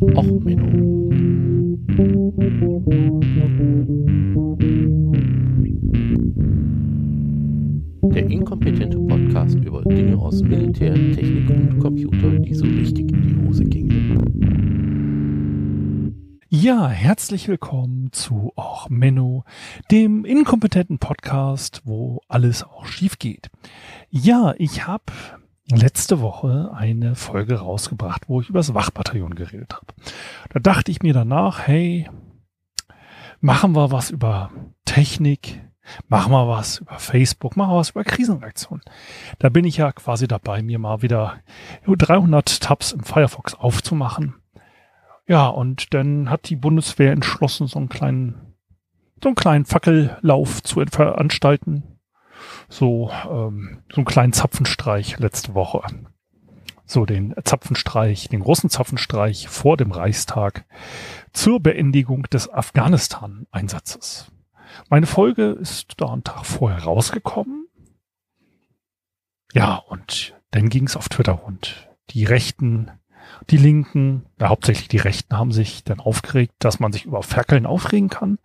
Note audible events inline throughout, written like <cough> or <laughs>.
Och, Menno. Der inkompetente Podcast über Dinge aus Militär, Technik und Computer, die so richtig in die Hose gingen. Ja, herzlich willkommen zu Och Menno, dem inkompetenten Podcast, wo alles auch schief geht. Ja, ich habe letzte Woche eine Folge rausgebracht, wo ich über das Wachbataillon geredet habe. Da dachte ich mir danach, hey, machen wir was über Technik, machen wir was über Facebook, machen wir was über Krisenreaktionen. Da bin ich ja quasi dabei, mir mal wieder 300 Tabs im Firefox aufzumachen. Ja, und dann hat die Bundeswehr entschlossen, so einen kleinen, so einen kleinen Fackellauf zu veranstalten so, ähm, so einen kleinen Zapfenstreich letzte Woche. So den Zapfenstreich, den großen Zapfenstreich vor dem Reichstag zur Beendigung des Afghanistan-Einsatzes. Meine Folge ist da einen Tag vorher rausgekommen. Ja, und dann ging es auf Twitter rund. Die Rechten, die Linken, ja, hauptsächlich die Rechten haben sich dann aufgeregt, dass man sich über Ferkeln aufregen kann.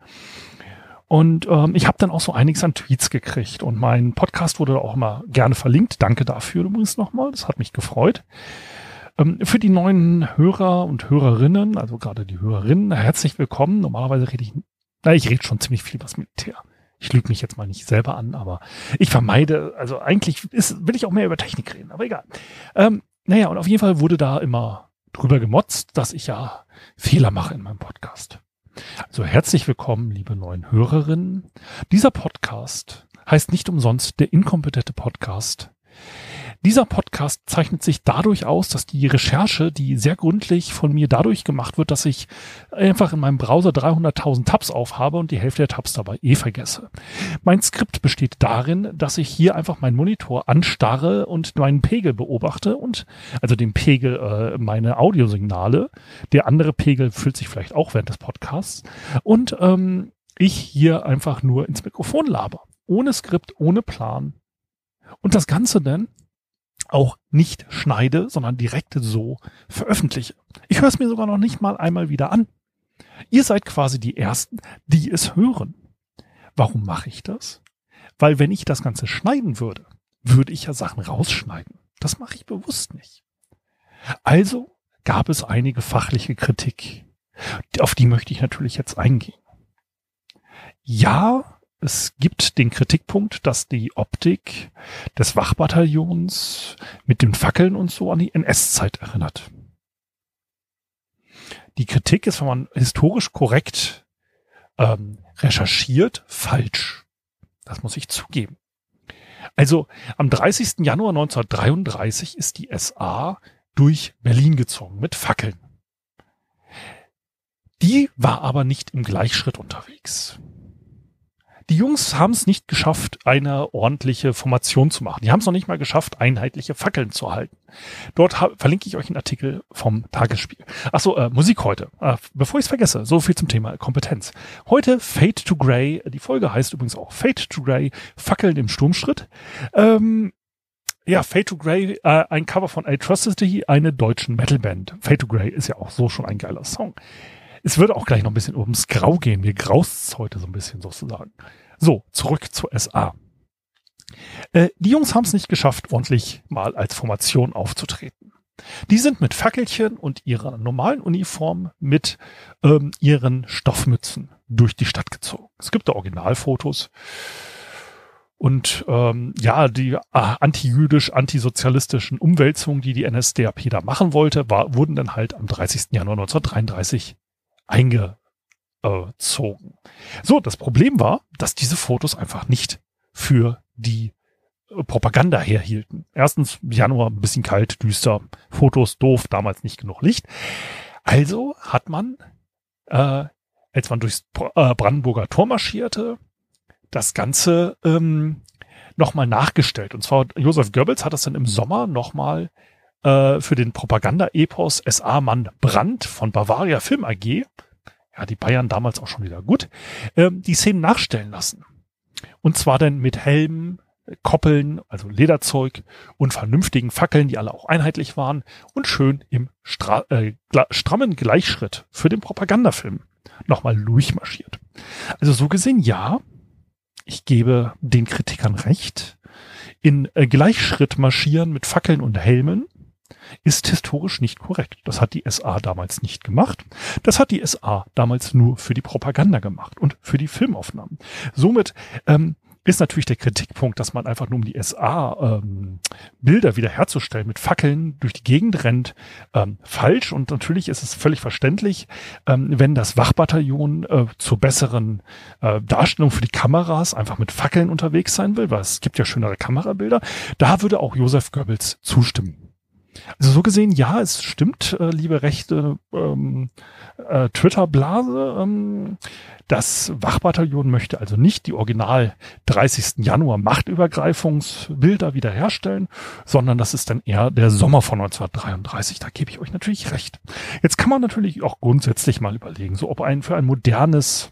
Und ähm, ich habe dann auch so einiges an Tweets gekriegt und mein Podcast wurde auch immer gerne verlinkt. Danke dafür übrigens nochmal, das hat mich gefreut. Ähm, für die neuen Hörer und Hörerinnen, also gerade die Hörerinnen, herzlich willkommen. Normalerweise rede ich, na, ich rede schon ziemlich viel was Militär. Ich lüge mich jetzt mal nicht selber an, aber ich vermeide, also eigentlich ist, will ich auch mehr über Technik reden, aber egal. Ähm, naja, und auf jeden Fall wurde da immer drüber gemotzt, dass ich ja Fehler mache in meinem Podcast. Also herzlich willkommen, liebe neuen Hörerinnen. Dieser Podcast heißt nicht umsonst der inkompetente Podcast. Dieser Podcast zeichnet sich dadurch aus, dass die Recherche, die sehr gründlich von mir dadurch gemacht wird, dass ich einfach in meinem Browser 300.000 Tabs aufhabe und die Hälfte der Tabs dabei eh vergesse. Mein Skript besteht darin, dass ich hier einfach meinen Monitor anstarre und meinen Pegel beobachte und also den Pegel äh, meine Audiosignale. Der andere Pegel füllt sich vielleicht auch während des Podcasts und ähm, ich hier einfach nur ins Mikrofon laber. Ohne Skript, ohne Plan. Und das Ganze dann auch nicht schneide, sondern direkt so veröffentliche. Ich höre es mir sogar noch nicht mal einmal wieder an. Ihr seid quasi die Ersten, die es hören. Warum mache ich das? Weil wenn ich das Ganze schneiden würde, würde ich ja Sachen rausschneiden. Das mache ich bewusst nicht. Also gab es einige fachliche Kritik. Auf die möchte ich natürlich jetzt eingehen. Ja, es gibt den Kritikpunkt, dass die Optik des Wachbataillons mit den Fackeln und so an die NS-Zeit erinnert. Die Kritik ist, wenn man historisch korrekt ähm, recherchiert, falsch. Das muss ich zugeben. Also am 30. Januar 1933 ist die SA durch Berlin gezogen mit Fackeln. Die war aber nicht im Gleichschritt unterwegs. Die Jungs haben es nicht geschafft, eine ordentliche Formation zu machen. Die haben es noch nicht mal geschafft, einheitliche Fackeln zu halten. Dort verlinke ich euch einen Artikel vom Tagesspiel. Achso, äh, Musik heute. Äh, bevor ich es vergesse, so viel zum Thema Kompetenz. Heute Fade to Grey. Die Folge heißt übrigens auch Fade to Grey, Fackeln im Sturmschritt. Ähm, ja, Fade to Grey, äh, ein Cover von Atrocity, eine deutschen Metalband. Fade to Grey ist ja auch so schon ein geiler Song. Es wird auch gleich noch ein bisschen ums Grau gehen. Mir graust heute so ein bisschen sozusagen. So, zurück zur SA. Äh, die Jungs haben es nicht geschafft, ordentlich mal als Formation aufzutreten. Die sind mit Fackelchen und ihrer normalen Uniform mit ähm, ihren Stoffmützen durch die Stadt gezogen. Es gibt da Originalfotos. Und ähm, ja, die äh, antijüdisch, antisozialistischen Umwälzungen, die die NSDAP da machen wollte, war, wurden dann halt am 30. Januar 1933 eingezogen. So, das Problem war, dass diese Fotos einfach nicht für die äh, Propaganda herhielten. Erstens Januar ein bisschen kalt, düster, Fotos doof, damals nicht genug Licht. Also hat man, äh, als man durchs äh, Brandenburger Tor marschierte, das Ganze ähm, nochmal nachgestellt. Und zwar Josef Goebbels hat das dann im Sommer nochmal äh, für den Propaganda-Epos SA-Mann Brandt von Bavaria Film AG ja, die Bayern damals auch schon wieder gut, ähm, die Szenen nachstellen lassen. Und zwar dann mit Helmen, Koppeln, also Lederzeug und vernünftigen Fackeln, die alle auch einheitlich waren und schön im Stra äh, strammen Gleichschritt für den Propagandafilm nochmal durchmarschiert. Also so gesehen, ja, ich gebe den Kritikern recht. In äh, Gleichschritt marschieren mit Fackeln und Helmen ist historisch nicht korrekt. Das hat die SA damals nicht gemacht. Das hat die SA damals nur für die Propaganda gemacht und für die Filmaufnahmen. Somit ähm, ist natürlich der Kritikpunkt, dass man einfach nur um die SA ähm, Bilder wiederherzustellen mit Fackeln durch die Gegend rennt, ähm, falsch. Und natürlich ist es völlig verständlich, ähm, wenn das Wachbataillon äh, zur besseren äh, Darstellung für die Kameras einfach mit Fackeln unterwegs sein will, weil es gibt ja schönere Kamerabilder. Da würde auch Josef Goebbels zustimmen. Also so gesehen, ja, es stimmt, äh, liebe rechte ähm, äh, Twitter-Blase. Ähm, das Wachbataillon möchte also nicht die original 30. Januar Machtübergreifungsbilder wiederherstellen, sondern das ist dann eher der Sommer von 1933. Da gebe ich euch natürlich recht. Jetzt kann man natürlich auch grundsätzlich mal überlegen, so ob ein für ein modernes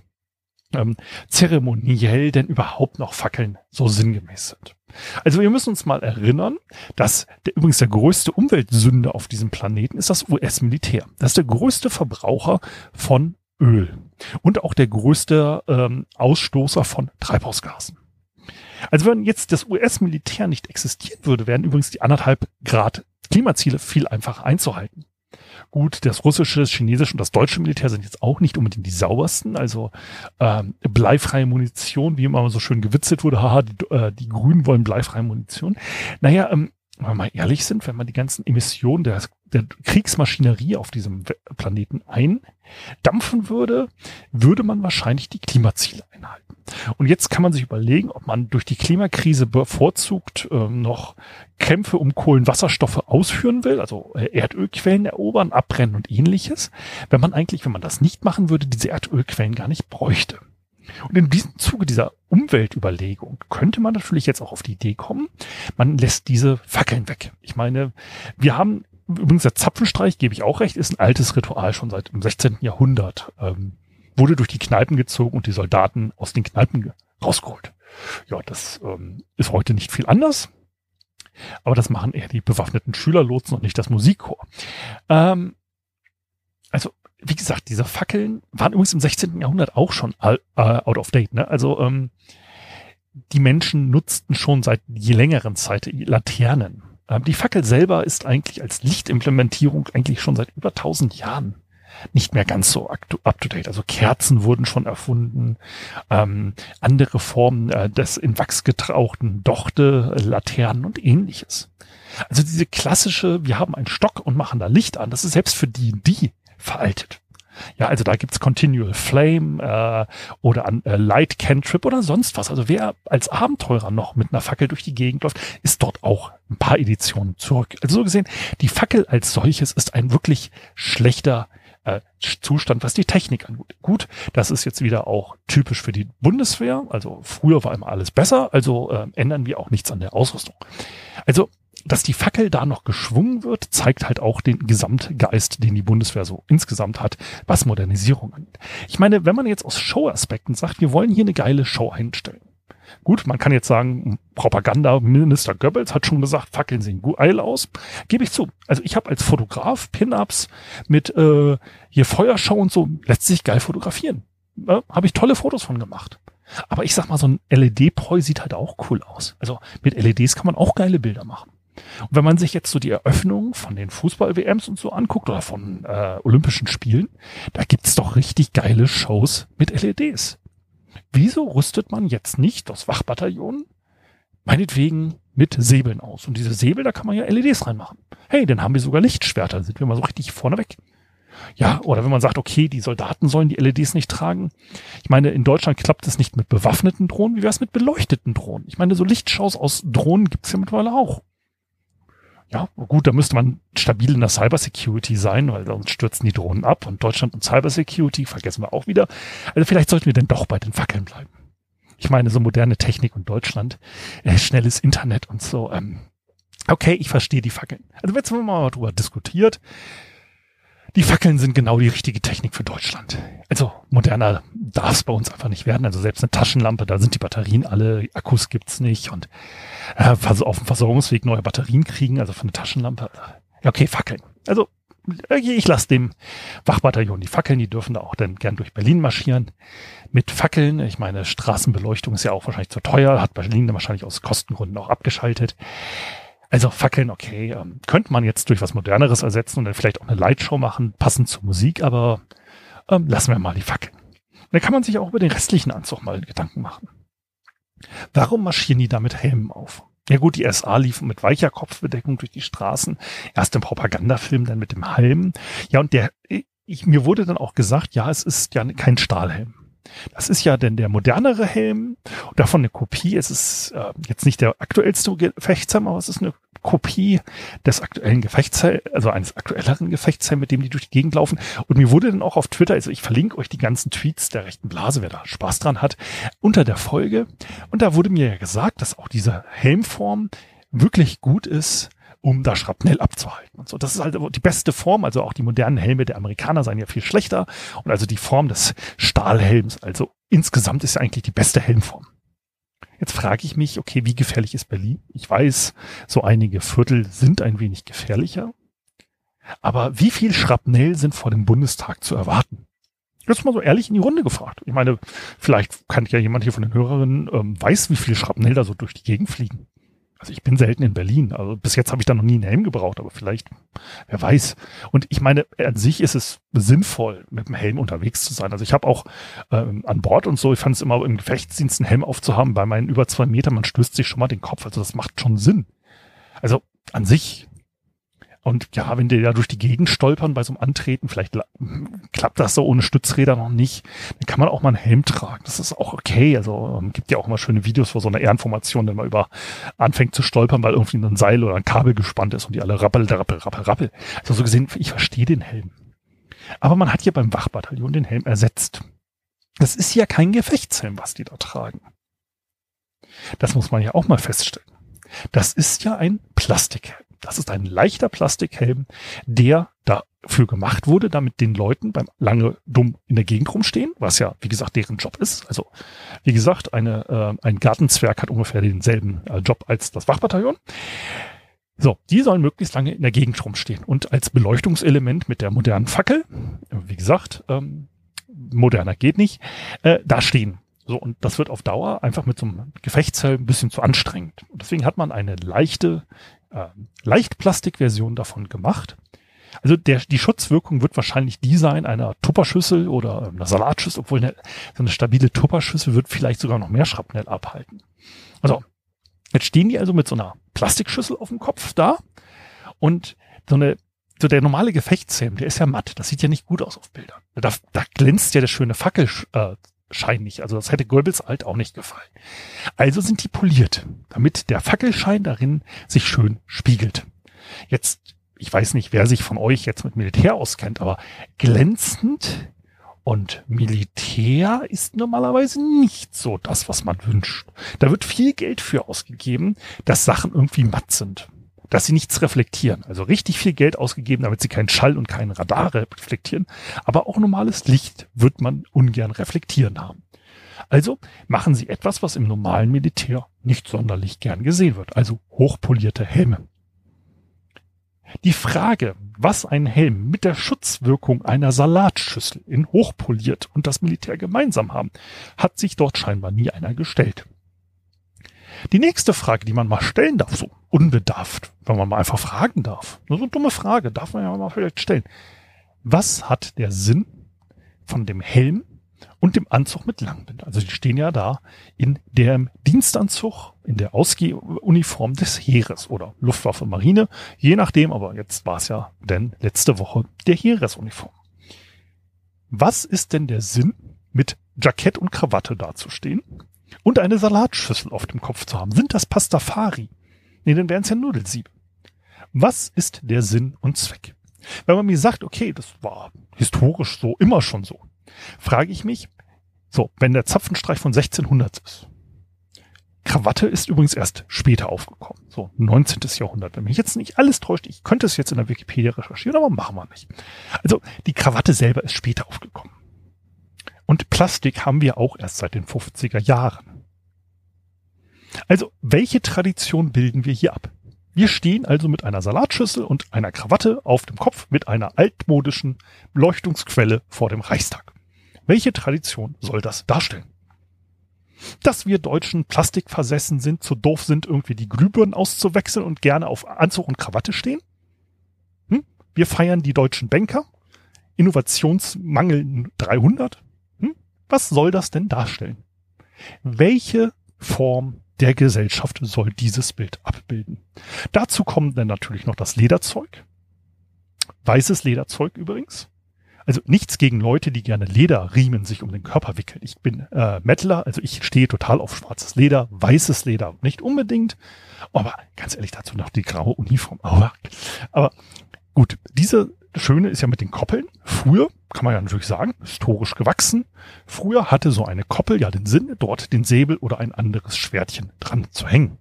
ähm, zeremoniell denn überhaupt noch Fackeln so sinngemäß sind. Also wir müssen uns mal erinnern, dass der, übrigens der größte Umweltsünder auf diesem Planeten ist das US-Militär. Das ist der größte Verbraucher von Öl und auch der größte ähm, Ausstoßer von Treibhausgasen. Also wenn jetzt das US-Militär nicht existieren würde, wären übrigens die anderthalb Grad Klimaziele viel einfacher einzuhalten. Gut, das russische, das chinesische und das deutsche Militär sind jetzt auch nicht unbedingt die saubersten. Also ähm, bleifreie Munition, wie immer so schön gewitzelt wurde, haha, die, äh, die Grünen wollen bleifreie Munition. Naja, ähm, wenn wir mal ehrlich sind, wenn man die ganzen Emissionen der, der Kriegsmaschinerie auf diesem Planeten eindampfen würde, würde man wahrscheinlich die Klimaziele. Und jetzt kann man sich überlegen, ob man durch die Klimakrise bevorzugt äh, noch Kämpfe um Kohlenwasserstoffe ausführen will, also Erdölquellen erobern, abbrennen und ähnliches, wenn man eigentlich, wenn man das nicht machen würde, diese Erdölquellen gar nicht bräuchte. Und in diesem Zuge dieser Umweltüberlegung könnte man natürlich jetzt auch auf die Idee kommen, man lässt diese Fackeln weg. Ich meine, wir haben übrigens der Zapfenstreich, gebe ich auch recht, ist ein altes Ritual schon seit dem 16. Jahrhundert. Ähm, wurde durch die Kneipen gezogen und die Soldaten aus den Kneipen rausgeholt. Ja, das ähm, ist heute nicht viel anders. Aber das machen eher die bewaffneten Schülerlotsen und nicht das Musikchor. Ähm, also, wie gesagt, diese Fackeln waren übrigens im 16. Jahrhundert auch schon all, äh, out of date. Ne? Also ähm, die Menschen nutzten schon seit je längeren Zeit Laternen. Ähm, die Fackel selber ist eigentlich als Lichtimplementierung eigentlich schon seit über 1000 Jahren nicht mehr ganz so up-to-date. Also Kerzen wurden schon erfunden, ähm, andere Formen äh, des in Wachs getrauchten Dochte, Laternen und ähnliches. Also diese klassische, wir haben einen Stock und machen da Licht an, das ist selbst für die, die veraltet. Ja, also da gibt's Continual Flame äh, oder an äh, Light Cantrip oder sonst was. Also wer als Abenteurer noch mit einer Fackel durch die Gegend läuft, ist dort auch ein paar Editionen zurück. Also so gesehen, die Fackel als solches ist ein wirklich schlechter äh, Zustand, was die Technik angeht. Gut, das ist jetzt wieder auch typisch für die Bundeswehr. Also früher war immer alles besser, also äh, ändern wir auch nichts an der Ausrüstung. Also dass die Fackel da noch geschwungen wird, zeigt halt auch den Gesamtgeist, den die Bundeswehr so insgesamt hat, was Modernisierung angeht. Ich meine, wenn man jetzt aus Show-Aspekten sagt, wir wollen hier eine geile Show einstellen, Gut, man kann jetzt sagen, Propagandaminister Goebbels hat schon gesagt, Fackeln sehen geil aus. Gebe ich zu. Also ich habe als Fotograf Pin-Ups mit äh, hier Feuershow und so lässt sich geil fotografieren. Ja, habe ich tolle Fotos von gemacht. Aber ich sag mal, so ein LED-Preu sieht halt auch cool aus. Also mit LEDs kann man auch geile Bilder machen. Und wenn man sich jetzt so die Eröffnung von den Fußball-WMs und so anguckt oder von äh, Olympischen Spielen, da gibt's doch richtig geile Shows mit LEDs. Wieso rüstet man jetzt nicht das Wachbataillon meinetwegen mit Säbeln aus? Und diese Säbel, da kann man ja LEDs reinmachen. Hey, dann haben wir sogar Lichtschwerter, sind wir mal so richtig vorne weg. Ja, oder wenn man sagt, okay, die Soldaten sollen die LEDs nicht tragen. Ich meine, in Deutschland klappt es nicht mit bewaffneten Drohnen. Wie wäre es mit beleuchteten Drohnen? Ich meine, so Lichtschaus aus Drohnen gibt's ja mittlerweile auch. Ja, gut, da müsste man stabil in der Cybersecurity sein, weil sonst stürzen die Drohnen ab und Deutschland und Cybersecurity vergessen wir auch wieder. Also vielleicht sollten wir denn doch bei den Fackeln bleiben. Ich meine, so moderne Technik und Deutschland, äh, schnelles Internet und so. Ähm, okay, ich verstehe die Fackeln. Also jetzt haben wir mal drüber diskutiert. Die Fackeln sind genau die richtige Technik für Deutschland. Also moderner darf es bei uns einfach nicht werden. Also selbst eine Taschenlampe, da sind die Batterien alle, Akkus gibt's nicht und äh, auf dem Versorgungsweg neue Batterien kriegen, also für eine Taschenlampe. Ja, okay, Fackeln. Also ich lasse dem Wachbataillon die Fackeln, die dürfen da auch dann gern durch Berlin marschieren. Mit Fackeln, ich meine, Straßenbeleuchtung ist ja auch wahrscheinlich zu teuer, hat Berlin dann wahrscheinlich aus Kostengründen auch abgeschaltet. Also Fackeln, okay, ähm, könnte man jetzt durch was Moderneres ersetzen und dann vielleicht auch eine Lightshow machen, passend zur Musik, aber ähm, lassen wir mal die Fackeln. Dann kann man sich auch über den restlichen Anzug mal Gedanken machen. Warum marschieren die da mit Helmen auf? Ja gut, die SA liefen mit weicher Kopfbedeckung durch die Straßen. Erst im Propagandafilm, dann mit dem Helm. Ja, und der, ich, mir wurde dann auch gesagt, ja, es ist ja kein Stahlhelm. Das ist ja denn der modernere Helm. Davon eine Kopie. Es ist äh, jetzt nicht der aktuellste Gefechtshelm, aber es ist eine Kopie des aktuellen Gefechtshelms, also eines aktuelleren Gefechtshelms, mit dem die durch die Gegend laufen. Und mir wurde dann auch auf Twitter, also ich verlinke euch die ganzen Tweets der rechten Blase, wer da Spaß dran hat, unter der Folge. Und da wurde mir ja gesagt, dass auch diese Helmform wirklich gut ist, um da Schrapnell abzuhalten und so. Das ist halt die beste Form. Also auch die modernen Helme der Amerikaner seien ja viel schlechter. Und also die Form des Stahlhelms, also insgesamt ist ja eigentlich die beste Helmform. Jetzt frage ich mich, okay, wie gefährlich ist Berlin? Ich weiß, so einige Viertel sind ein wenig gefährlicher. Aber wie viel Schrapnell sind vor dem Bundestag zu erwarten? Jetzt mal so ehrlich in die Runde gefragt. Ich meine, vielleicht kann ja jemand hier von den Hörerinnen ähm, weiß, wie viel Schrapnell da so durch die Gegend fliegen. Also ich bin selten in Berlin. Also bis jetzt habe ich da noch nie einen Helm gebraucht, aber vielleicht, wer weiß. Und ich meine, an sich ist es sinnvoll, mit dem Helm unterwegs zu sein. Also ich habe auch ähm, an Bord und so, ich fand es immer im Gefechtsdienst einen Helm aufzuhaben, bei meinen über zwei Metern, man stößt sich schon mal den Kopf. Also das macht schon Sinn. Also an sich und ja, wenn die da durch die Gegend stolpern bei so einem Antreten, vielleicht klappt das so ohne Stützräder noch nicht, dann kann man auch mal einen Helm tragen. Das ist auch okay. Also ähm, gibt ja auch immer schöne Videos, wo so eine Ehrenformation dann mal über anfängt zu stolpern, weil irgendwie ein Seil oder ein Kabel gespannt ist und die alle rappel, rappel, rappel, rappel. Also so gesehen, ich verstehe den Helm. Aber man hat hier beim Wachbataillon den Helm ersetzt. Das ist ja kein Gefechtshelm, was die da tragen. Das muss man ja auch mal feststellen. Das ist ja ein Plastikhelm. Das ist ein leichter Plastikhelm, der dafür gemacht wurde, damit den Leuten beim lange dumm in der Gegend rumstehen, was ja, wie gesagt, deren Job ist. Also, wie gesagt, eine, äh, ein Gartenzwerg hat ungefähr denselben äh, Job als das Wachbataillon. So, die sollen möglichst lange in der Gegend rumstehen und als Beleuchtungselement mit der modernen Fackel, wie gesagt, ähm, moderner geht nicht, äh, da stehen. So, und das wird auf Dauer einfach mit so einem Gefechtshelm ein bisschen zu anstrengend. Und deswegen hat man eine leichte äh, Leichtplastikversion davon gemacht. Also der, die Schutzwirkung wird wahrscheinlich die sein einer Tupperschüssel oder einer Salatschüssel, obwohl eine, so eine stabile Tupperschüssel wird vielleicht sogar noch mehr Schrapnell abhalten. Also jetzt stehen die also mit so einer Plastikschüssel auf dem Kopf da und so eine so der normale Gefechtshelm, der ist ja matt. Das sieht ja nicht gut aus auf Bildern. Da, da glänzt ja der schöne Fackel, äh, Schein nicht. Also das hätte Goebbels alt auch nicht gefallen. Also sind die poliert, damit der Fackelschein darin sich schön spiegelt. Jetzt, ich weiß nicht, wer sich von euch jetzt mit Militär auskennt, aber glänzend und Militär ist normalerweise nicht so das, was man wünscht. Da wird viel Geld für ausgegeben, dass Sachen irgendwie matt sind dass sie nichts reflektieren. Also richtig viel Geld ausgegeben, damit sie keinen Schall und keinen Radar reflektieren. Aber auch normales Licht wird man ungern reflektieren haben. Also machen sie etwas, was im normalen Militär nicht sonderlich gern gesehen wird. Also hochpolierte Helme. Die Frage, was ein Helm mit der Schutzwirkung einer Salatschüssel in hochpoliert und das Militär gemeinsam haben, hat sich dort scheinbar nie einer gestellt. Die nächste Frage, die man mal stellen darf, so unbedarft, wenn man mal einfach fragen darf, nur so eine dumme Frage, darf man ja mal vielleicht stellen. Was hat der Sinn von dem Helm und dem Anzug mit Langbind? Also die stehen ja da in dem Dienstanzug, in der Ausgehuniform des Heeres oder Luftwaffe, Marine, je nachdem, aber jetzt war es ja denn letzte Woche der Heeresuniform. Was ist denn der Sinn, mit Jackett und Krawatte dazustehen und eine Salatschüssel auf dem Kopf zu haben. Sind das Pastafari? Nee, dann wären es ja Nudelsiebe. Was ist der Sinn und Zweck? Wenn man mir sagt, okay, das war historisch so, immer schon so, frage ich mich, so, wenn der Zapfenstreich von 1600 ist, Krawatte ist übrigens erst später aufgekommen, so 19. Jahrhundert. Wenn mich jetzt nicht alles täuscht, ich könnte es jetzt in der Wikipedia recherchieren, aber machen wir nicht. Also die Krawatte selber ist später aufgekommen. Und Plastik haben wir auch erst seit den 50er Jahren. Also welche Tradition bilden wir hier ab? Wir stehen also mit einer Salatschüssel und einer Krawatte auf dem Kopf mit einer altmodischen Beleuchtungsquelle vor dem Reichstag. Welche Tradition soll das darstellen? Dass wir Deutschen plastikversessen sind, zu doof sind, irgendwie die Glühbirnen auszuwechseln und gerne auf Anzug und Krawatte stehen? Hm? Wir feiern die deutschen Banker? Innovationsmangel 300? Was soll das denn darstellen? Welche Form der Gesellschaft soll dieses Bild abbilden. Dazu kommt dann natürlich noch das Lederzeug. Weißes Lederzeug übrigens. Also nichts gegen Leute, die gerne Lederriemen sich um den Körper wickeln. Ich bin äh, Mettler, also ich stehe total auf schwarzes Leder, weißes Leder nicht unbedingt. Aber ganz ehrlich, dazu noch die graue Uniform. Aber, aber gut, diese Schöne ist ja mit den Koppeln. Früher, kann man ja natürlich sagen, historisch gewachsen. Früher hatte so eine Koppel ja den Sinn, dort den Säbel oder ein anderes Schwertchen dran zu hängen.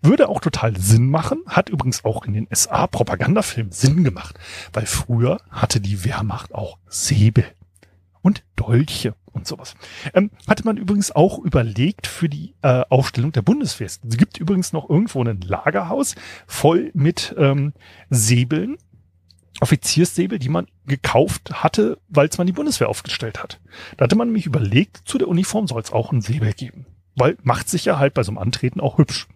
Würde auch total Sinn machen, hat übrigens auch in den SA-Propagandafilmen Sinn gemacht, weil früher hatte die Wehrmacht auch Säbel und Dolche und sowas. Ähm, hatte man übrigens auch überlegt für die äh, Aufstellung der Bundeswehr. Es gibt übrigens noch irgendwo ein Lagerhaus voll mit ähm, Säbeln Offizierssäbel, die man gekauft hatte, weil es man die Bundeswehr aufgestellt hat. Da hatte man nämlich überlegt, zu der Uniform soll es auch einen Säbel geben. Weil macht sich ja halt bei so einem Antreten auch hübsch.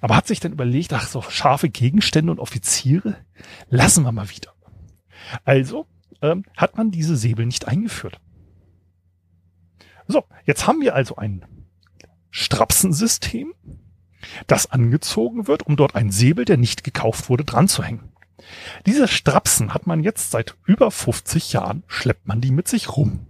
Aber hat sich dann überlegt, ach so scharfe Gegenstände und Offiziere, lassen wir mal wieder. Also ähm, hat man diese Säbel nicht eingeführt. So, jetzt haben wir also ein Strapsensystem, das angezogen wird, um dort einen Säbel, der nicht gekauft wurde, dran zu hängen. Diese Strapsen hat man jetzt seit über 50 Jahren, schleppt man die mit sich rum.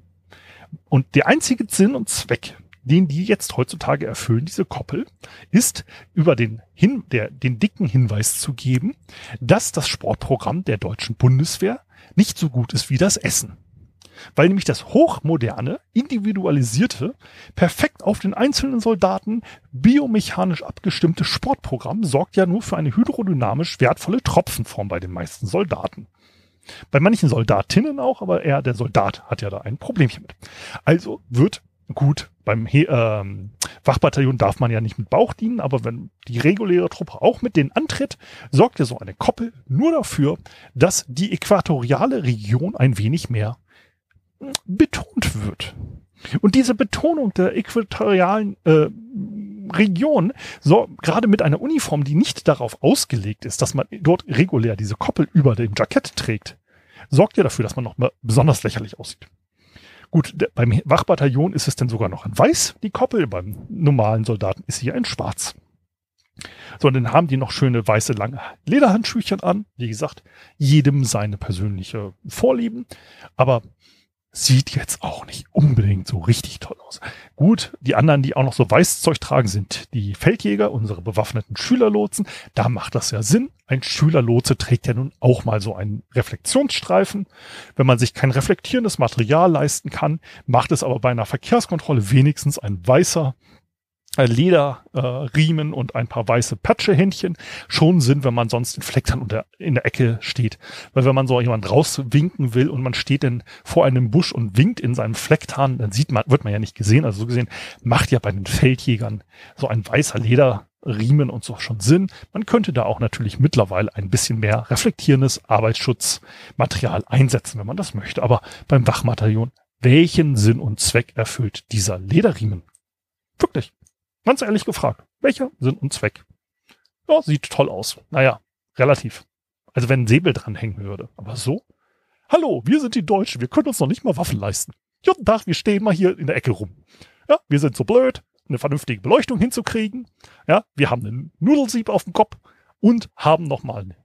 Und der einzige Sinn und Zweck, den die jetzt heutzutage erfüllen, diese Koppel, ist über den, Hin der, den dicken Hinweis zu geben, dass das Sportprogramm der deutschen Bundeswehr nicht so gut ist wie das Essen weil nämlich das hochmoderne, individualisierte, perfekt auf den einzelnen Soldaten biomechanisch abgestimmte Sportprogramm sorgt ja nur für eine hydrodynamisch wertvolle Tropfenform bei den meisten Soldaten. Bei manchen Soldatinnen auch, aber eher der Soldat hat ja da ein Problemchen mit. Also wird gut beim He ähm, Wachbataillon darf man ja nicht mit Bauch dienen, aber wenn die reguläre Truppe auch mit denen antritt, sorgt ja so eine Koppel nur dafür, dass die äquatoriale Region ein wenig mehr betont wird. Und diese Betonung der äquatorialen äh, Region, so gerade mit einer Uniform, die nicht darauf ausgelegt ist, dass man dort regulär diese Koppel über dem Jackett trägt, sorgt ja dafür, dass man noch mal besonders lächerlich aussieht. Gut, der, beim Wachbataillon ist es dann sogar noch in weiß, die Koppel, beim normalen Soldaten ist sie ja in schwarz. So, und dann haben die noch schöne weiße lange Lederhandschüchchen an. Wie gesagt, jedem seine persönliche Vorlieben. Aber sieht jetzt auch nicht unbedingt so richtig toll aus. Gut, die anderen, die auch noch so Weißzeug tragen, sind die Feldjäger, unsere bewaffneten Schülerlotsen. Da macht das ja Sinn. Ein Schülerlotse trägt ja nun auch mal so einen Reflexionsstreifen. Wenn man sich kein reflektierendes Material leisten kann, macht es aber bei einer Verkehrskontrolle wenigstens ein weißer Lederriemen äh, und ein paar weiße Patschehändchen schon sind, wenn man sonst in Fleckern unter, in der Ecke steht. Weil wenn man so jemand rauswinken will und man steht dann vor einem Busch und winkt in seinem Flecktarn, dann sieht man, wird man ja nicht gesehen. Also so gesehen macht ja bei den Feldjägern so ein weißer Lederriemen und so schon Sinn. Man könnte da auch natürlich mittlerweile ein bisschen mehr reflektierendes Arbeitsschutzmaterial einsetzen, wenn man das möchte. Aber beim Wachmaterial, welchen Sinn und Zweck erfüllt dieser Lederriemen? Wirklich. Ganz ehrlich gefragt, welcher Sinn und Zweck? Ja, sieht toll aus. Naja, relativ. Also wenn ein Säbel dranhängen würde. Aber so? Hallo, wir sind die Deutschen, wir können uns noch nicht mal Waffen leisten. Guten Tag, wir stehen mal hier in der Ecke rum. Ja, wir sind so blöd, eine vernünftige Beleuchtung hinzukriegen. Ja, wir haben einen Nudelsieb auf dem Kopf und haben nochmal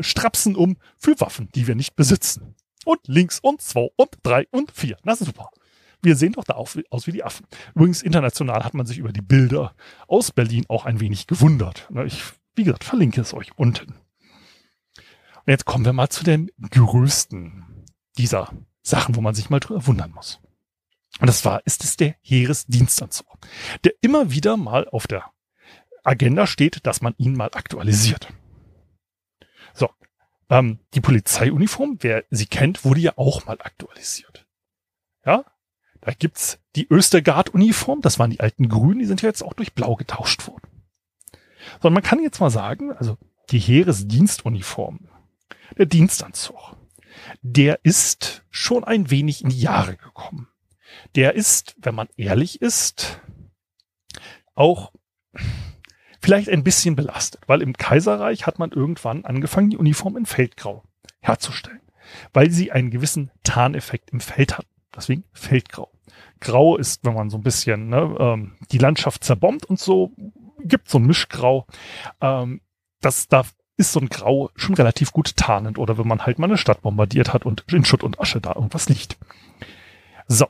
Strapsen um für Waffen, die wir nicht besitzen. Und links und zwei und drei und vier. Na super wir sehen doch da aus wie die Affen. Übrigens, international hat man sich über die Bilder aus Berlin auch ein wenig gewundert. Ich, wie gesagt, verlinke es euch unten. Und jetzt kommen wir mal zu den größten dieser Sachen, wo man sich mal drüber wundern muss. Und das war, ist es der Heeresdienstanzug, der immer wieder mal auf der Agenda steht, dass man ihn mal aktualisiert. So, ähm, die Polizeiuniform, wer sie kennt, wurde ja auch mal aktualisiert. Ja, da gibt's die Östergard-Uniform, das waren die alten Grünen, die sind ja jetzt auch durch Blau getauscht worden. Sondern man kann jetzt mal sagen, also die Heeresdienstuniform, der Dienstanzug, der ist schon ein wenig in die Jahre gekommen. Der ist, wenn man ehrlich ist, auch vielleicht ein bisschen belastet, weil im Kaiserreich hat man irgendwann angefangen, die Uniform in Feldgrau herzustellen, weil sie einen gewissen Tarneffekt im Feld hatten. Deswegen Feldgrau. Grau ist, wenn man so ein bisschen ne, ähm, die Landschaft zerbombt und so, gibt so ein Mischgrau. Ähm, das da ist so ein Grau schon relativ gut tarnend oder wenn man halt mal eine Stadt bombardiert hat und in Schutt und Asche da irgendwas liegt. So.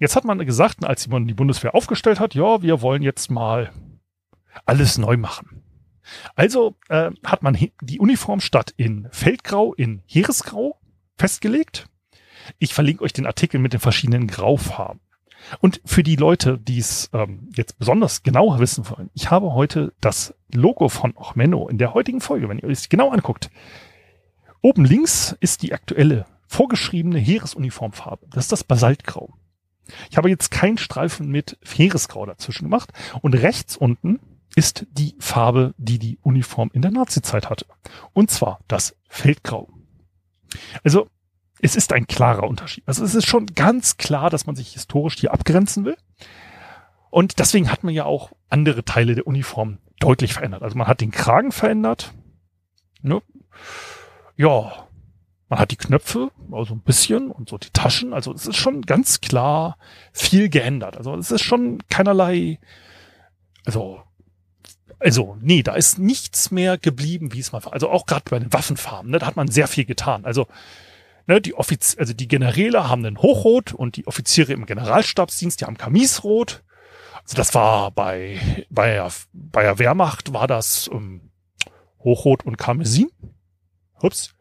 Jetzt hat man gesagt, als man die Bundeswehr aufgestellt hat, ja, wir wollen jetzt mal alles neu machen. Also äh, hat man die Uniform statt in Feldgrau in Heeresgrau festgelegt. Ich verlinke euch den Artikel mit den verschiedenen Graufarben. Und für die Leute, die es ähm, jetzt besonders genau wissen wollen, ich habe heute das Logo von Ochmenno in der heutigen Folge, wenn ihr euch genau anguckt. Oben links ist die aktuelle vorgeschriebene Heeresuniformfarbe. Das ist das Basaltgrau. Ich habe jetzt keinen Streifen mit Heeresgrau dazwischen gemacht. Und rechts unten ist die Farbe, die die Uniform in der Nazizeit hatte. Und zwar das Feldgrau. Also es ist ein klarer Unterschied. Also es ist schon ganz klar, dass man sich historisch hier abgrenzen will. Und deswegen hat man ja auch andere Teile der Uniform deutlich verändert. Also man hat den Kragen verändert. Ne? Ja, man hat die Knöpfe, also ein bisschen und so die Taschen. Also es ist schon ganz klar viel geändert. Also es ist schon keinerlei, also also, nee, da ist nichts mehr geblieben, wie es mal war. Also auch gerade bei den Waffenfarben, ne, da hat man sehr viel getan. Also Ne, die Offiz also die Generäle haben einen Hochrot und die Offiziere im Generalstabsdienst, die haben Kamisrot. Also das war bei, bei, der, bei der Wehrmacht war das ähm, Hochrot und Karmesin. Ups.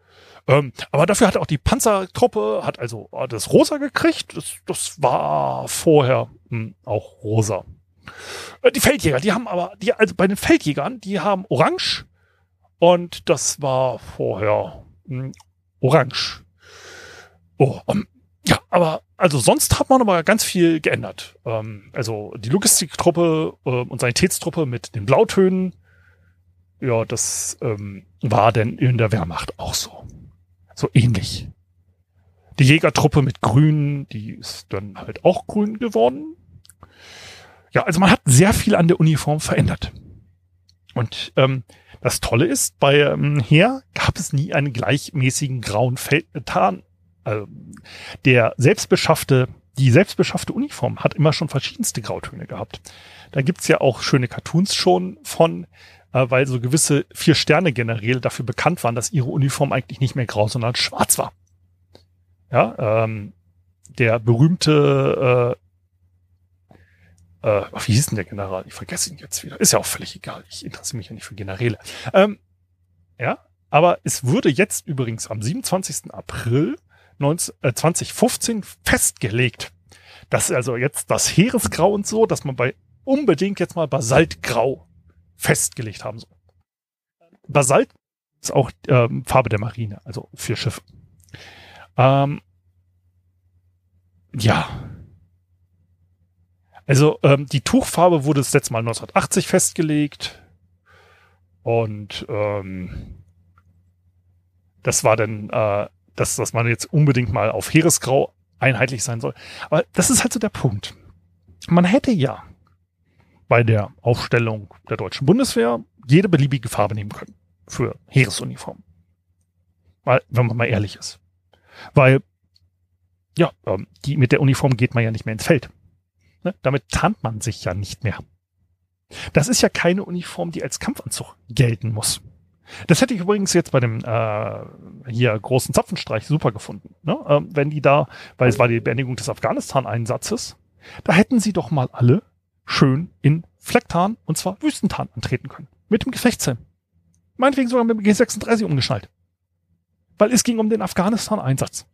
Ähm, aber dafür hat auch die Panzertruppe, hat also das Rosa gekriegt. Das, das war vorher hm, auch rosa. Äh, die Feldjäger, die haben aber, die, also bei den Feldjägern, die haben Orange und das war vorher hm, Orange. Oh, um, ja, aber also sonst hat man aber ganz viel geändert. Ähm, also die Logistiktruppe äh, und Sanitätstruppe mit den Blautönen, ja, das ähm, war denn in der Wehrmacht auch so. So ähnlich. Die Jägertruppe mit Grün, die ist dann halt auch grün geworden. Ja, also man hat sehr viel an der Uniform verändert. Und ähm, das Tolle ist, bei ähm, Heer gab es nie einen gleichmäßigen grauen Fel Tarn also der selbstbeschaffte, die selbstbeschaffte Uniform hat immer schon verschiedenste Grautöne gehabt. Da gibt's ja auch schöne Cartoons schon von, äh, weil so gewisse Vier-Sterne-Generäle dafür bekannt waren, dass ihre Uniform eigentlich nicht mehr grau, sondern schwarz war. Ja, ähm, der berühmte äh, äh, wie hieß denn der General? Ich vergesse ihn jetzt wieder. Ist ja auch völlig egal. Ich interessiere mich ja nicht für Generäle. Ähm, ja, aber es wurde jetzt übrigens am 27. April 19, äh, 2015 festgelegt. Das ist also jetzt das Heeresgrau und so, dass man bei unbedingt jetzt mal Basaltgrau festgelegt haben soll. Basalt ist auch ähm, Farbe der Marine, also für Schiffe. Ähm, ja. Also ähm, die Tuchfarbe wurde das letzte Mal 1980 festgelegt. Und ähm, das war dann äh, dass, dass man jetzt unbedingt mal auf Heeresgrau einheitlich sein soll. Aber das ist halt so der Punkt. Man hätte ja bei der Aufstellung der deutschen Bundeswehr jede beliebige Farbe nehmen können für Heeresuniform. Weil, wenn man mal ehrlich ist. Weil, ja, ähm, die, mit der Uniform geht man ja nicht mehr ins Feld. Ne? Damit tarnt man sich ja nicht mehr. Das ist ja keine Uniform, die als Kampfanzug gelten muss. Das hätte ich übrigens jetzt bei dem äh, hier großen Zapfenstreich super gefunden. Ne? Ähm, wenn die da, weil es war die Beendigung des Afghanistan-Einsatzes, da hätten sie doch mal alle schön in Flecktarn und zwar Wüstentarn antreten können. Mit dem Gefechtshelm. Meinetwegen sogar mit dem G36 umgeschnallt. Weil es ging um den Afghanistan-Einsatz.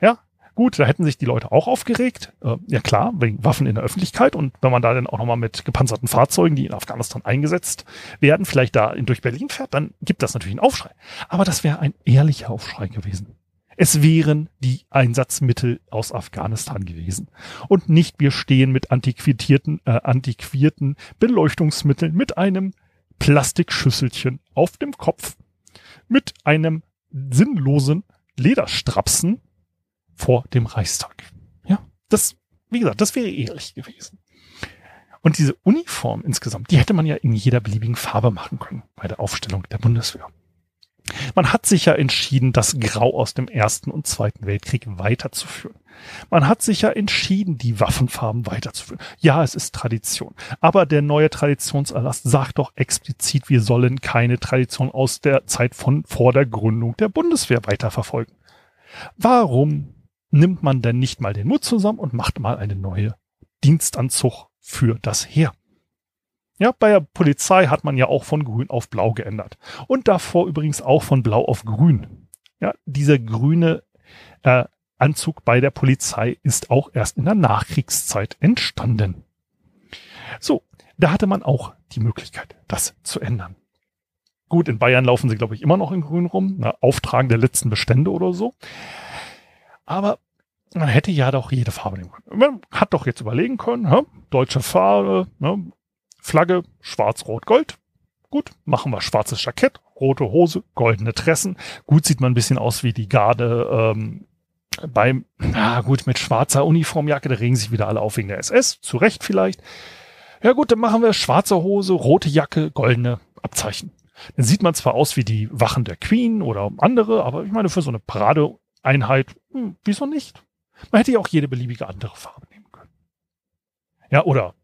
Ja, Gut, da hätten sich die Leute auch aufgeregt. Äh, ja klar, wegen Waffen in der Öffentlichkeit. Und wenn man da dann auch nochmal mit gepanzerten Fahrzeugen, die in Afghanistan eingesetzt werden, vielleicht da durch Berlin fährt, dann gibt das natürlich einen Aufschrei. Aber das wäre ein ehrlicher Aufschrei gewesen. Es wären die Einsatzmittel aus Afghanistan gewesen. Und nicht wir stehen mit antiquierten, äh, antiquierten Beleuchtungsmitteln mit einem Plastikschüsselchen auf dem Kopf, mit einem sinnlosen Lederstrapsen vor dem Reichstag. Ja, das, wie gesagt, das wäre ehrlich gewesen. Und diese Uniform insgesamt, die hätte man ja in jeder beliebigen Farbe machen können bei der Aufstellung der Bundeswehr. Man hat sich ja entschieden, das Grau aus dem Ersten und Zweiten Weltkrieg weiterzuführen. Man hat sich ja entschieden, die Waffenfarben weiterzuführen. Ja, es ist Tradition. Aber der neue Traditionserlass sagt doch explizit, wir sollen keine Tradition aus der Zeit von vor der Gründung der Bundeswehr weiterverfolgen. Warum nimmt man denn nicht mal den Mut zusammen und macht mal eine neue Dienstanzug für das Heer? Ja, bei der Polizei hat man ja auch von grün auf blau geändert. Und davor übrigens auch von blau auf grün. Ja, dieser grüne äh, Anzug bei der Polizei ist auch erst in der Nachkriegszeit entstanden. So, da hatte man auch die Möglichkeit, das zu ändern. Gut, in Bayern laufen sie, glaube ich, immer noch in grün rum, ne, Auftragen der letzten Bestände oder so. Aber man hätte ja doch jede Farbe nehmen können. Man hat doch jetzt überlegen können, hä? deutsche Farbe, ne? Flagge, schwarz, rot, gold. Gut, machen wir schwarzes Jackett, rote Hose, goldene Tressen. Gut sieht man ein bisschen aus wie die Garde ähm, beim, na gut, mit schwarzer Uniformjacke, da regen sich wieder alle auf wegen der SS, zu Recht vielleicht. Ja gut, dann machen wir schwarze Hose, rote Jacke, goldene Abzeichen. Dann sieht man zwar aus wie die Wachen der Queen oder andere, aber ich meine, für so eine Paradeeinheit, hm, wieso nicht? Man hätte ja auch jede beliebige andere Farbe nehmen können. Ja, oder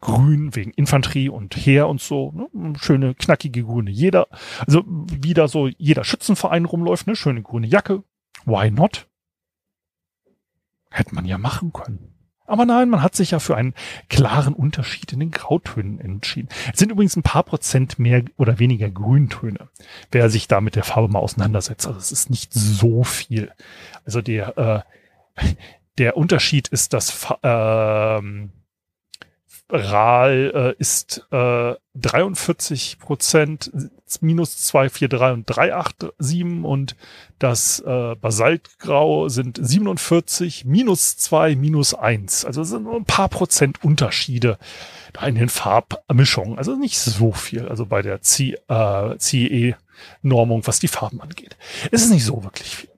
grün wegen Infanterie und Heer und so, ne? schöne knackige grüne. Jeder, also wieder so jeder Schützenverein rumläuft, ne? schöne grüne Jacke. Why not? Hätte man ja machen können. Aber nein, man hat sich ja für einen klaren Unterschied in den Grautönen entschieden. Es sind übrigens ein paar Prozent mehr oder weniger Grüntöne, wer sich da mit der Farbe mal auseinandersetzt. Also es ist nicht so viel. Also der, äh, <laughs> der Unterschied ist, dass ähm, RAL äh, ist äh, 43 Prozent, minus 243 und 387 und das äh, Basaltgrau sind 47, minus 2, minus 1. Also sind nur ein paar Prozent Unterschiede in den Farbmischungen. Also nicht so viel, also bei der CE-Normung, was die Farben angeht. Es ist nicht so wirklich viel.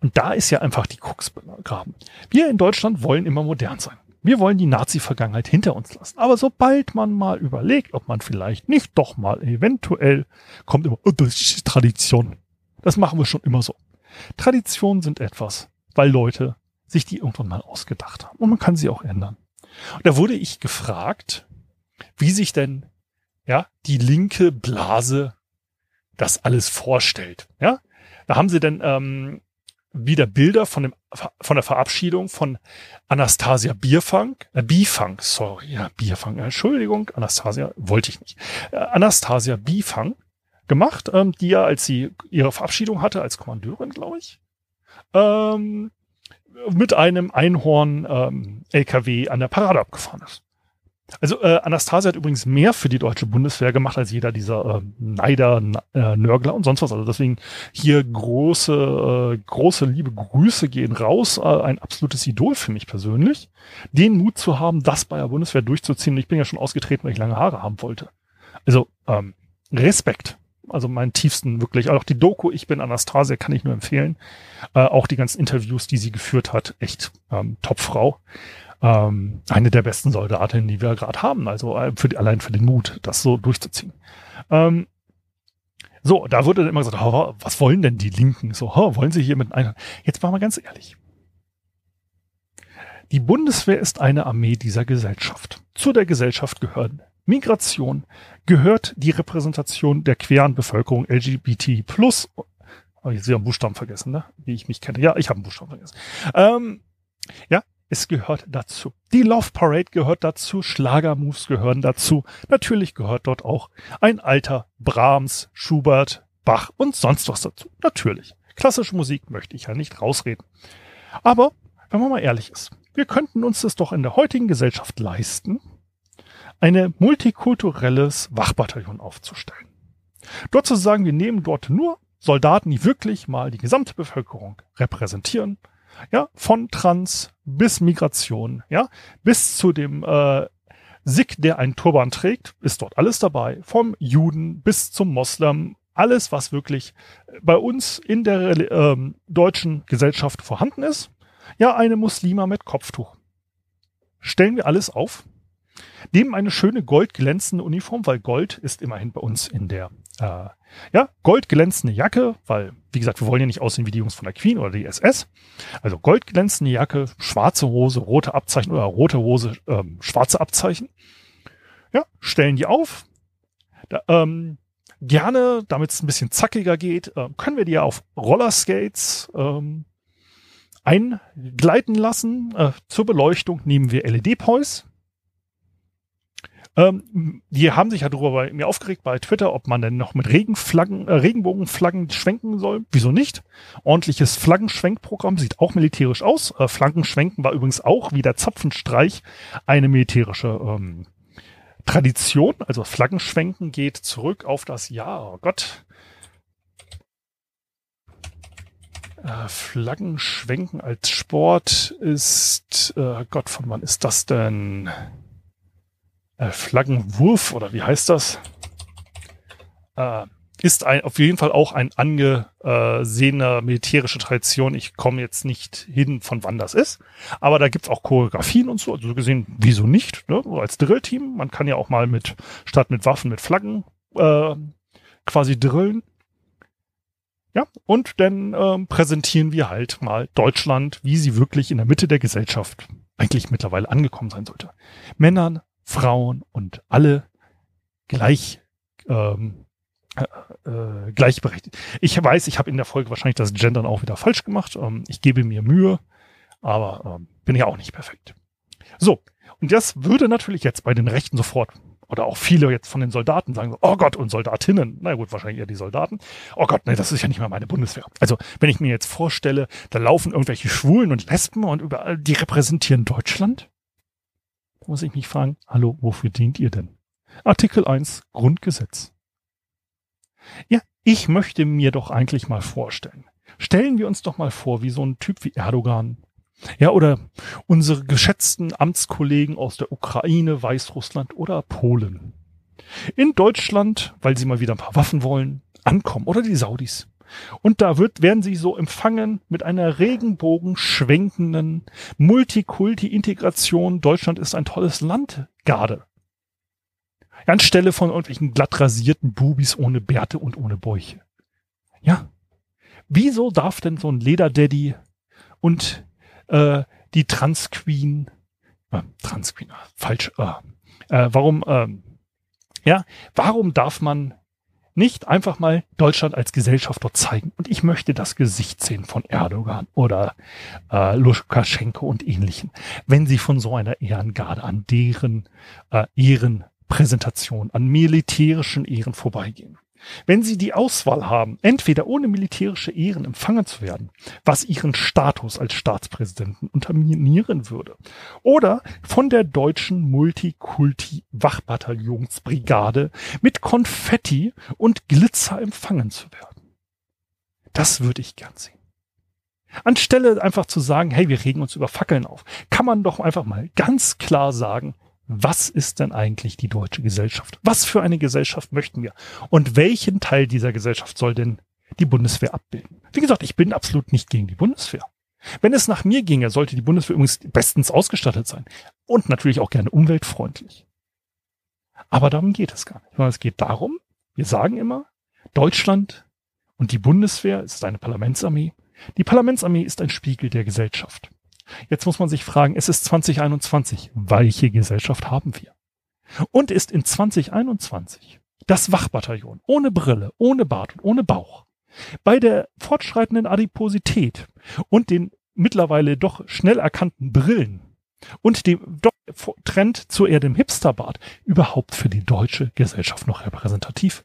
Und da ist ja einfach die Krux begraben. Wir in Deutschland wollen immer modern sein. Wir wollen die Nazi-Vergangenheit hinter uns lassen. Aber sobald man mal überlegt, ob man vielleicht nicht doch mal eventuell kommt immer, oh, das ist Tradition. Das machen wir schon immer so. Traditionen sind etwas, weil Leute sich die irgendwann mal ausgedacht haben. Und man kann sie auch ändern. Und da wurde ich gefragt, wie sich denn, ja, die linke Blase das alles vorstellt. Ja, da haben sie denn ähm, wieder Bilder von dem von der Verabschiedung von Anastasia Bierfang, äh, Bifang, sorry, ja, Bierfang, Entschuldigung, Anastasia, wollte ich nicht. Äh, Anastasia Bifang gemacht, ähm, die ja, als sie ihre Verabschiedung hatte, als Kommandeurin, glaube ich, ähm, mit einem Einhorn ähm, LKW an der Parade abgefahren ist. Also äh, Anastasia hat übrigens mehr für die deutsche Bundeswehr gemacht als jeder dieser äh, Neider, äh, Nörgler und sonst was. Also deswegen hier große, äh, große liebe Grüße gehen raus. Äh, ein absolutes Idol für mich persönlich. Den Mut zu haben, das bei der Bundeswehr durchzuziehen. Und ich bin ja schon ausgetreten, weil ich lange Haare haben wollte. Also ähm, Respekt. Also meinen tiefsten wirklich. Auch die Doku Ich bin Anastasia kann ich nur empfehlen. Äh, auch die ganzen Interviews, die sie geführt hat. Echt ähm, Top-Frau ähm, eine der besten Soldatinnen, die wir gerade haben. Also äh, für die, allein für den Mut, das so durchzuziehen. Ähm, so, da wurde dann immer gesagt, oh, was wollen denn die Linken? So, oh, wollen sie hier mit einer? Jetzt machen wir ganz ehrlich. Die Bundeswehr ist eine Armee dieser Gesellschaft. Zu der Gesellschaft gehören Migration, gehört die Repräsentation der queren Bevölkerung LGBT. Oh, jetzt habe einen Buchstaben vergessen, ne? Wie ich mich kenne. Ja, ich habe einen Buchstaben vergessen. Ähm, ja, es gehört dazu. Die Love Parade gehört dazu, Schlagermoves gehören dazu. Natürlich gehört dort auch ein alter Brahms, Schubert, Bach und sonst was dazu. Natürlich. Klassische Musik möchte ich ja nicht rausreden. Aber wenn man mal ehrlich ist, wir könnten uns das doch in der heutigen Gesellschaft leisten, eine multikulturelles Wachbataillon aufzustellen. Dort zu sagen, wir nehmen dort nur Soldaten, die wirklich mal die gesamte Bevölkerung repräsentieren, ja, von Trans bis Migration, ja, bis zu dem äh, Sikh, der einen Turban trägt, ist dort alles dabei, vom Juden bis zum Moslem, alles, was wirklich bei uns in der ähm, deutschen Gesellschaft vorhanden ist, ja, eine Muslima mit Kopftuch. Stellen wir alles auf, nehmen eine schöne goldglänzende Uniform, weil Gold ist immerhin bei uns in der äh, ja, goldglänzende Jacke, weil, wie gesagt, wir wollen ja nicht aussehen wie die Jungs von der Queen oder die SS. Also goldglänzende Jacke, schwarze Hose, rote Abzeichen oder rote Hose, ähm, schwarze Abzeichen. Ja, stellen die auf. Da, ähm, gerne, damit es ein bisschen zackiger geht, äh, können wir die ja auf Rollerskates ähm, eingleiten lassen. Äh, zur Beleuchtung nehmen wir LED-Pois. Ähm, die haben sich ja darüber bei mir aufgeregt bei Twitter, ob man denn noch mit Regenflaggen, äh, Regenbogenflaggen schwenken soll. Wieso nicht? Ordentliches Flaggenschwenkprogramm sieht auch militärisch aus. Äh, Flaggenschwenken war übrigens auch wie der Zapfenstreich eine militärische ähm, Tradition. Also Flaggenschwenken geht zurück auf das Jahr. Oh Gott. Äh, Flaggenschwenken als Sport ist, äh, Gott, von wann ist das denn? Äh, Flaggenwurf oder wie heißt das? Äh, ist ein, auf jeden Fall auch ein angesehener militärische Tradition. Ich komme jetzt nicht hin, von wann das ist. Aber da gibt's auch Choreografien und so. Also so gesehen, wieso nicht? Ne? So als Drillteam. Man kann ja auch mal mit, statt mit Waffen, mit Flaggen äh, quasi drillen. Ja, und dann ähm, präsentieren wir halt mal Deutschland, wie sie wirklich in der Mitte der Gesellschaft eigentlich mittlerweile angekommen sein sollte. Männern, Frauen und alle gleich ähm, äh, äh, gleichberechtigt. Ich weiß, ich habe in der Folge wahrscheinlich das Gendern auch wieder falsch gemacht. Ähm, ich gebe mir Mühe, aber ähm, bin ja auch nicht perfekt. So, und das würde natürlich jetzt bei den Rechten sofort oder auch viele jetzt von den Soldaten sagen oh Gott, und Soldatinnen, na gut, wahrscheinlich eher die Soldaten, oh Gott, nee, das ist ja nicht mal meine Bundeswehr. Also, wenn ich mir jetzt vorstelle, da laufen irgendwelche Schwulen und Lesben und überall, die repräsentieren Deutschland, muss ich mich fragen, hallo, wofür dient ihr denn? Artikel 1 Grundgesetz. Ja, ich möchte mir doch eigentlich mal vorstellen. Stellen wir uns doch mal vor, wie so ein Typ wie Erdogan, ja, oder unsere geschätzten Amtskollegen aus der Ukraine, Weißrussland oder Polen. In Deutschland, weil sie mal wieder ein paar Waffen wollen, ankommen. Oder die Saudis. Und da wird, werden sie so empfangen mit einer regenbogenschwenkenden Multikulti-Integration. Deutschland ist ein tolles Land, Garde. Anstelle von irgendwelchen glatt rasierten Bubis ohne Bärte und ohne Bäuche. Ja. Wieso darf denn so ein Lederdaddy und äh, die Transqueen, äh, Transqueen, falsch, äh, äh, warum, äh, ja, warum darf man nicht einfach mal Deutschland als Gesellschaft dort zeigen. Und ich möchte das Gesicht sehen von Erdogan oder äh, Lukaschenko und ähnlichen, wenn sie von so einer Ehrengarde an deren äh, Ehrenpräsentation, an militärischen Ehren vorbeigehen. Wenn sie die Auswahl haben, entweder ohne militärische Ehren empfangen zu werden, was ihren Status als Staatspräsidenten unterminieren würde, oder von der deutschen Multikulti-Wachbataillonsbrigade mit Konfetti und Glitzer empfangen zu werden. Das würde ich gern sehen. Anstelle einfach zu sagen, hey, wir regen uns über Fackeln auf, kann man doch einfach mal ganz klar sagen, was ist denn eigentlich die deutsche Gesellschaft? Was für eine Gesellschaft möchten wir? Und welchen Teil dieser Gesellschaft soll denn die Bundeswehr abbilden? Wie gesagt, ich bin absolut nicht gegen die Bundeswehr. Wenn es nach mir ginge, sollte die Bundeswehr übrigens bestens ausgestattet sein. Und natürlich auch gerne umweltfreundlich. Aber darum geht es gar nicht. Es geht darum, wir sagen immer, Deutschland und die Bundeswehr ist eine Parlamentsarmee. Die Parlamentsarmee ist ein Spiegel der Gesellschaft. Jetzt muss man sich fragen, es ist 2021. Welche Gesellschaft haben wir? Und ist in 2021 das Wachbataillon ohne Brille, ohne Bart und ohne Bauch bei der fortschreitenden Adiposität und den mittlerweile doch schnell erkannten Brillen und dem Trend zu eher dem Hipsterbart überhaupt für die deutsche Gesellschaft noch repräsentativ?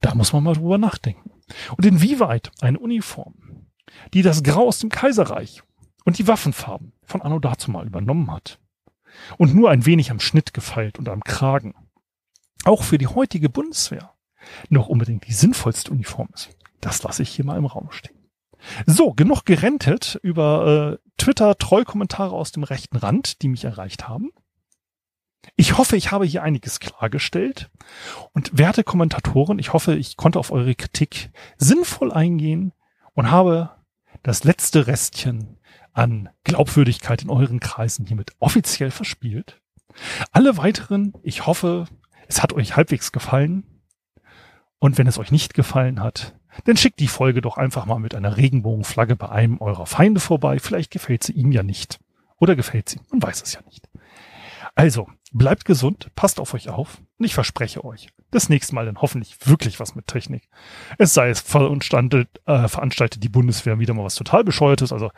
Da muss man mal drüber nachdenken. Und inwieweit eine Uniform die das Grau aus dem Kaiserreich und die Waffenfarben von Anno dazumal übernommen hat und nur ein wenig am Schnitt gefeilt und am Kragen auch für die heutige Bundeswehr noch unbedingt die sinnvollste Uniform ist. Das lasse ich hier mal im Raum stehen. So, genug gerentet über äh, Twitter Trollkommentare aus dem rechten Rand, die mich erreicht haben. Ich hoffe, ich habe hier einiges klargestellt. Und werte Kommentatoren, ich hoffe, ich konnte auf eure Kritik sinnvoll eingehen und habe das letzte Restchen an Glaubwürdigkeit in euren Kreisen hiermit offiziell verspielt. Alle weiteren, ich hoffe, es hat euch halbwegs gefallen. Und wenn es euch nicht gefallen hat, dann schickt die Folge doch einfach mal mit einer Regenbogenflagge bei einem eurer Feinde vorbei. Vielleicht gefällt sie ihm ja nicht. Oder gefällt sie, man weiß es ja nicht. Also, bleibt gesund, passt auf euch auf und ich verspreche euch, das nächste Mal dann hoffentlich wirklich was mit Technik. Es sei es veranstaltet, äh, veranstaltet die Bundeswehr wieder mal was total bescheuertes. Also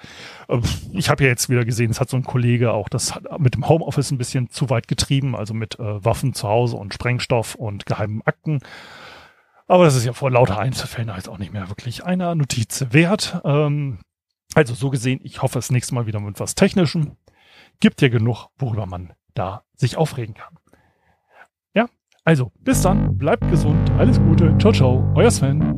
äh, ich habe ja jetzt wieder gesehen, es hat so ein Kollege auch das mit dem Homeoffice ein bisschen zu weit getrieben, also mit äh, Waffen zu Hause und Sprengstoff und geheimen Akten. Aber das ist ja vor lauter Einzelfällen jetzt auch nicht mehr wirklich einer Notiz wert. Ähm, also so gesehen, ich hoffe, das nächste Mal wieder mit was Technischem. Gibt ja genug, worüber man da sich aufregen kann. Also bis dann, bleibt gesund, alles Gute, ciao, ciao, euer Sven.